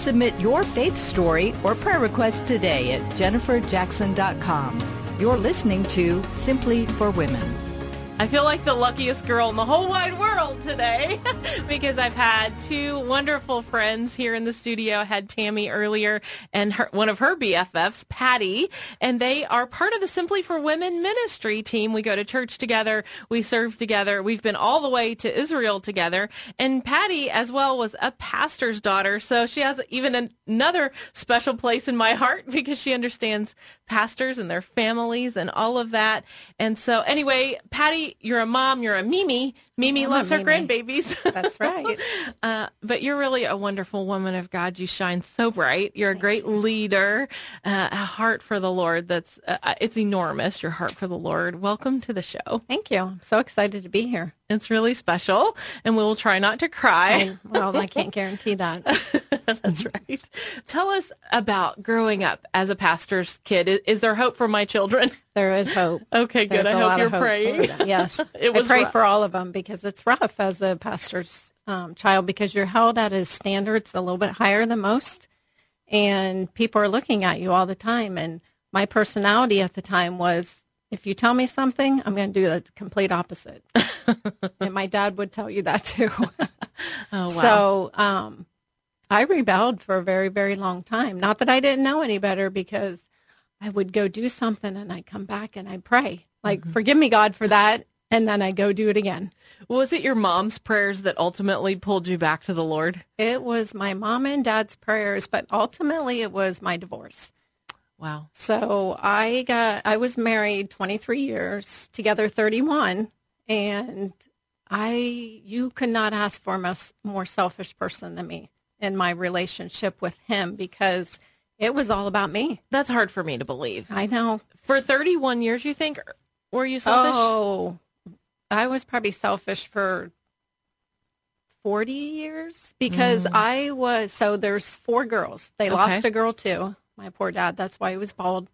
Submit your faith story or prayer request today at jenniferjackson.com. You're listening to Simply for Women. I feel like the luckiest girl in the whole wide world today because I've had two wonderful friends here in the studio. I had Tammy earlier and her, one of her BFFs, Patti, and they are part of the Simply for Women ministry team. We go to church together. We serve together. We've been all the way to Israel together. And Patti as well was a pastor's daughter. So she has even an, another special place in my heart because she understands pastors and their families and all of that. And so anyway, Patti, you're a mom, you're a Mimi. Mimi I'm loves her Mimi. grandbabies. That's right. uh, but you're really a wonderful woman of God. You shine so bright. You're a great leader, uh, a heart for the Lord. That's uh, it's enormous. Your heart for the Lord. Welcome to the show. Thank you. I'm so excited to be here. It's really special, and we'll try not to cry. I, well, I can't guarantee that. That's right. Tell us about growing up as a pastor's kid. Is, is there hope for my children? There is hope. Okay, good. I hope you're hope praying. Yes, It was I pray rough. for all of them because it's rough as a pastor's um, child because you're held at a standards a little bit higher than most, and people are looking at you all the time. And my personality at the time was, if you tell me something, I'm going to do the complete opposite. and my dad would tell you that too. Oh wow. So um, I rebelled for a very, very long time. Not that I didn't know any better because I would go do something and I'd come back and I'd pray, like, Mm-hmm. forgive me, God, for that. And then I go do it again. Was it your mom's prayers that ultimately pulled you back to the Lord? It was my mom and dad's prayers, but ultimately it was my divorce. Wow. So I got I was married 23 years, together 31, and I you could not ask for a more selfish person than me in my relationship with him because it was all about me. That's hard for me to believe. I know. For 31 years, you think, were you selfish? Oh, I was probably selfish for 40 years because I was so there's four girls. They lost a girl too. My poor dad, that's why he was bald.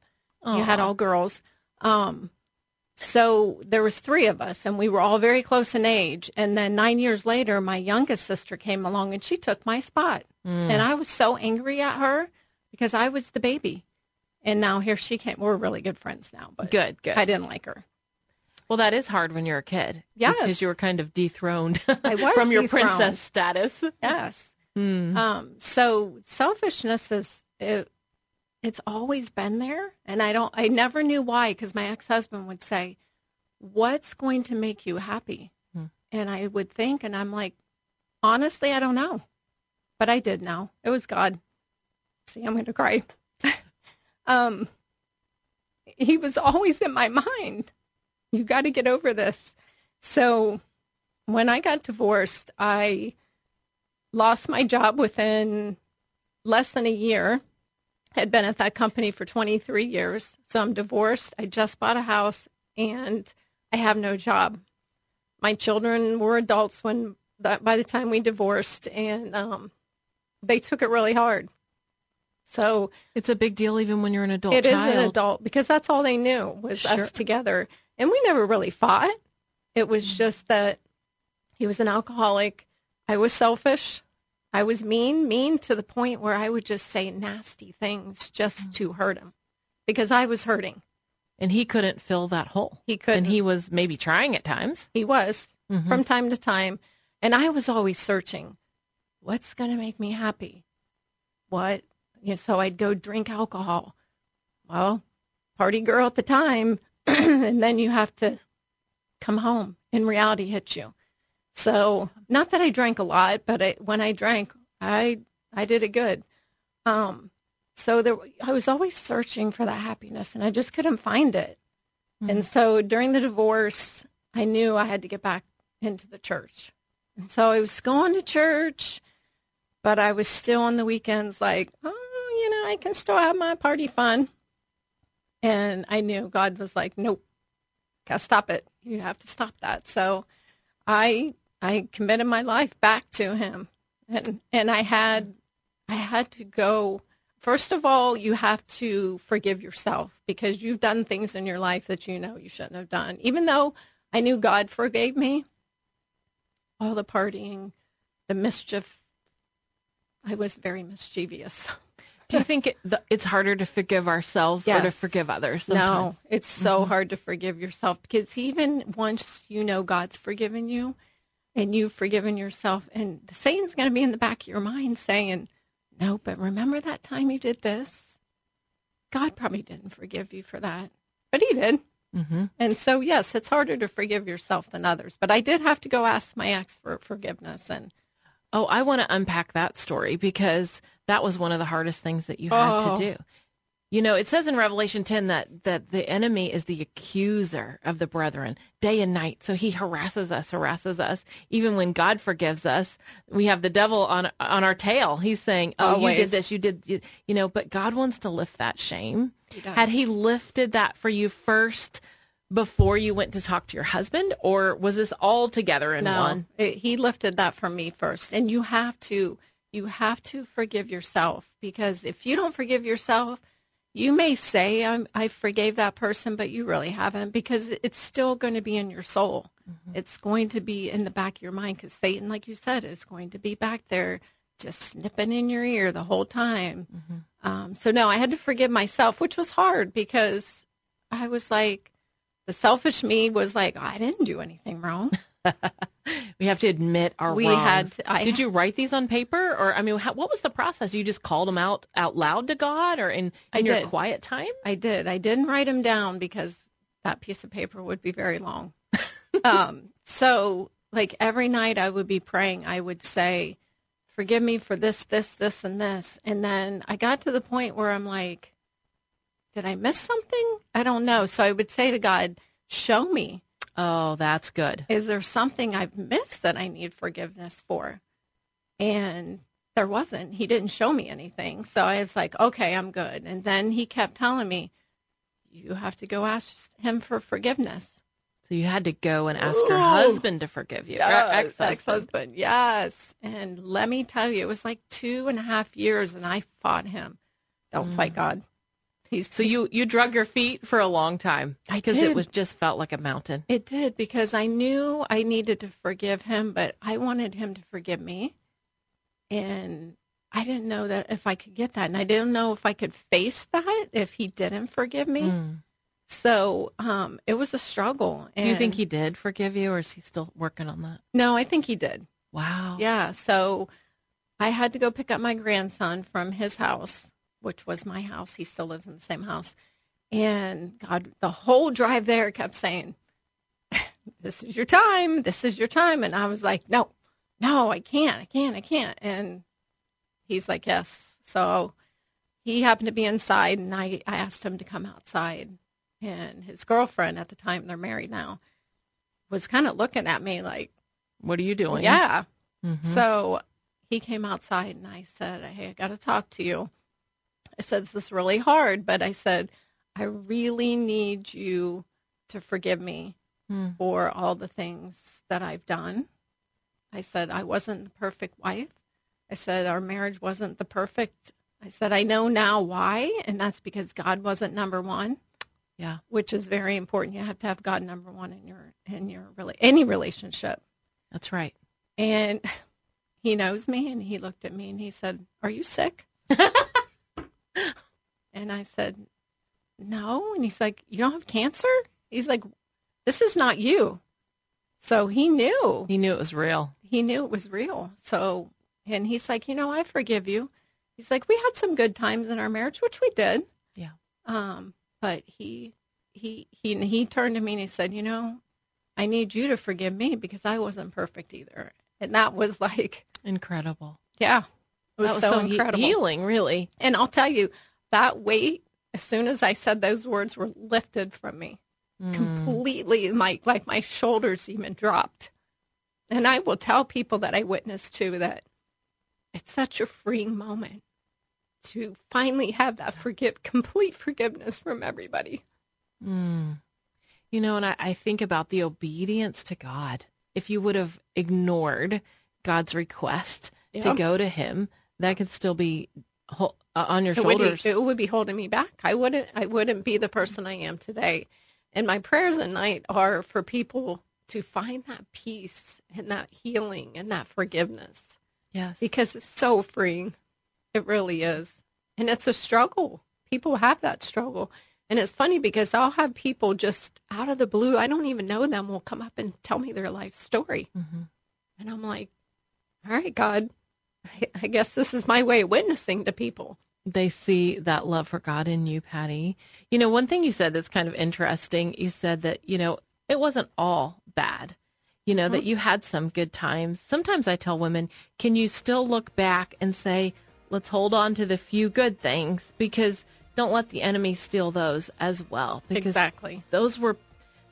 You had all girls. Um, so there was three of us, and we were all very close in age. And then nine years later, my youngest sister came along, and she took my spot. Mm. And I was so angry at her because I was the baby. And now here she came. We're really good friends now, but Good, good. I didn't like her. Well, that is hard when you're a kid. Yes. Because you were kind of dethroned from your dethroned. princess status. Yes. Hmm. Um, so selfishness is it, it's always been there, and I don't. I never knew why because my ex husband would say, "What's going to make you happy?" Hmm. And I would think, and I'm like, honestly, I don't know, but I did know it was God. See, I'm going to cry. um, he was always in my mind. You got to get over this. So when I got divorced, I lost my job within less than a year. Had been at that company for 23 years. So I'm divorced. I just bought a house and I have no job. My children were adults when that by the time we divorced and um, they took it really hard. So It's a big deal even when you're an adult it is child. an adult because that's all they knew was Sure. us together. And we never really fought. It was just that he was an alcoholic. I was selfish. I was mean, mean to the point where I would just say nasty things just to hurt him because I was hurting. And he couldn't fill that hole. He couldn't. And he was maybe trying at times. He was Mhm. from time to time. And I was always searching, what's going to make me happy? What? You know, so I'd go drink alcohol. Well, party girl at the time. and then you have to come home and reality hits you. So not that I drank a lot, but I, when I drank, I, I did it good. Um, so there, I was always searching for that happiness and I just couldn't find it. And so during the divorce, I knew I had to get back into the church. And so I was going to church, but I was still on the weekends like, oh, you know, I can still have my party fun. And I knew God was like, nope, gotta stop it. You have to stop that. So I I committed my life back to him. And and I had I had to go first of all, you have to forgive yourself because you've done things in your life that you know you shouldn't have done. Even though I knew God forgave me, all the partying, the mischief, I was very mischievous. Do you think it, the, it's harder to forgive ourselves or to forgive others? Sometimes? No, it's so hard to forgive yourself because even once you know God's forgiven you and you've forgiven yourself, and Satan's going to be in the back of your mind saying, No, but remember that time you did this? God probably didn't forgive you for that, but he did. Mm-hmm. And so, yes, it's harder to forgive yourself than others. But I did have to go ask my ex for forgiveness. And Oh, I want to unpack that story because that was one of the hardest things that you had Oh. to do. You know, it says in Revelation 10 that, that the enemy is the accuser of the brethren day and night. So he harasses us, harasses us. Even when God forgives us, we have the devil on on our tail. He's saying, "Oh, you did this, you did, you, you know." But God wants to lift that shame. does. Had He lifted that for you first before you went to talk to your husband, or was this all together in no, one? it- he lifted that from me first. And you have to, you have to forgive yourself because if you don't forgive yourself, you may say I'm, I forgave that person, but you really haven't because it's still going to be in your soul. It's going to be in the back of your mind because Satan, like you said, is going to be back there just snipping in your ear the whole time. Um, so no, I had to forgive myself, which was hard because I was like, the selfish me was like, I didn't do anything wrong. We have to admit our We wrongs. had to- I- Did you write these on paper, or I mean, how, what was the process? You just called them out out loud to God, or in in your quiet time? I did. I didn't write them down because that piece of paper would be very long. um, so, like every night I would be praying, I would say, Forgive me for this, this, this, and this. And then I got to the point where I'm like, Did I miss something? I don't know. So I would say to God, Show me. Oh, that's good. Is there something I've missed that I need forgiveness for? And there wasn't. He didn't show me anything. So I was like, okay, I'm good. And then he kept telling me, you have to go ask him for forgiveness. So you had to go and ask your Ooh. husband to forgive you, or ex-husband. Ex-husband, yes. And let me tell you, it was like two and a half years, and I fought him. Don't fight mm. God. He's So you you drug your feet for a long time because it was just felt like a mountain. It did because I knew I needed to forgive him, but I wanted him to forgive me. And I didn't know that if I could get that. And I didn't know if I could face that if he didn't forgive me. Mm. So um, it was a struggle. Do you think he did forgive you, or is he still working on that? No, I think he did. Wow. Yeah. So I had to go pick up my grandson from his house, which was my house. He still lives in the same house. And God, the whole drive there kept saying, This is your time. This is your time. And I was like, No, no, I can't. I can't. I can't. And he's like, Yes. So he happened to be inside, and I, I asked him to come outside. And his girlfriend at the time, they're married now, was kind of looking at me like, What are you doing? yeah. Mhm. So he came outside and I said, Hey, I got to talk to you. I said, This is really hard, but I said, I really need you to forgive me Hmm. for all the things that I've done. I said, I wasn't the perfect wife. I said, Our marriage wasn't the perfect. I said, I know now why, and that's because God wasn't number one Yeah. which is very important. You have to have God number one in your in your really any relationship. That's right. And he knows me, and he looked at me and he said, "Are you sick?" and I said, "No." And he's like, "You don't have cancer?" He's like, "This is not you." So he knew. He knew it was real. He knew it was real. So, and he's like, "You know, I forgive you." He's like, "We had some good times in our marriage, which we did." Yeah. Um, but he he he he turned to me and he said, "You know, I need you to forgive me because I wasn't perfect either." And that was like, Incredible. yeah, it was, was so, he- incredible. healing, really. And I'll tell you, that weight, as soon as I said those words, were lifted from me Mm. completely. My like my shoulders even dropped. And I will tell people that I witnessed to that it's such a freeing moment to finally have that forgive complete forgiveness from everybody. Mm. You know, and I, I think about the obedience to God. If you would have ignored God's request Yeah. to go to Him, that could still be uh, on your it would, shoulders. be, it would be holding me back. I wouldn't I wouldn't be the person I am today. And my prayers at night are for people to find that peace and that healing and that forgiveness yes. because it's so freeing. It really is. And it's a struggle. People have that struggle. And it's funny because I'll have people just out of the blue, I don't even know them, will come up and tell me their life story. Mhm. And I'm like, all right, God, I, I guess this is my way of witnessing to people. they see that love for God in you, Patti. You know, one thing you said that's kind of interesting, you said that, you know, it wasn't all bad. You know, that mm-hmm. you had some good times. Sometimes I tell women, can you still look back and say, let's hold on to the few good things because don't let the enemy steal those as well. Because Exactly. those were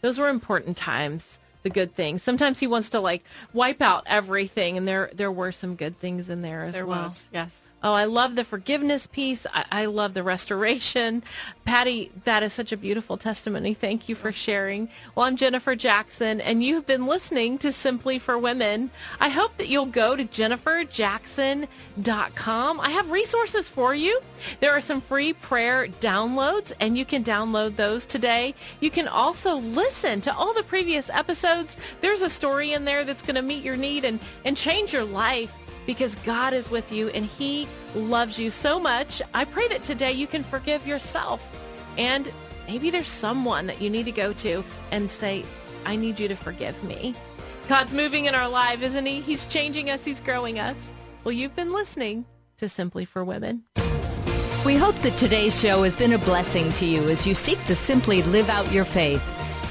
those were important times the good things sometimes he wants to like wipe out everything and there there were some good things in there as There well was, yes. Oh, I love the forgiveness piece. I, I love the restoration. Patti, that is such a beautiful testimony. Thank you for sharing. Well, I'm Jennifer Jackson, and you've been listening to Simply for Women. I hope that you'll go to jenniferjackson.com. I have resources for you. There are some free prayer downloads, and you can download those today. You can also listen to all the previous episodes. There's a story in there that's going to meet your need and, and change your life because God is with you and He loves you so much. I pray that today you can forgive yourself. And maybe there's someone that you need to go to and say, I need you to forgive me. God's moving in our life, isn't He? He's changing us, He's growing us. Well, you've been listening to Simply for Women. We hope that today's show has been a blessing to you as you seek to simply live out your faith.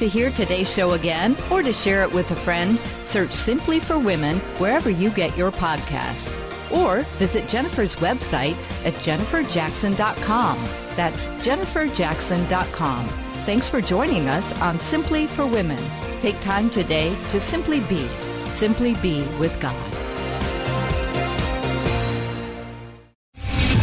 To hear today's show again or to share it with a friend, search Simply for Women wherever you get your podcasts. Or visit Jennifer's website at jenniferjackson.com. That's jenniferjackson.com. Thanks for joining us on Simply for Women. Take time today to simply be, simply be with God.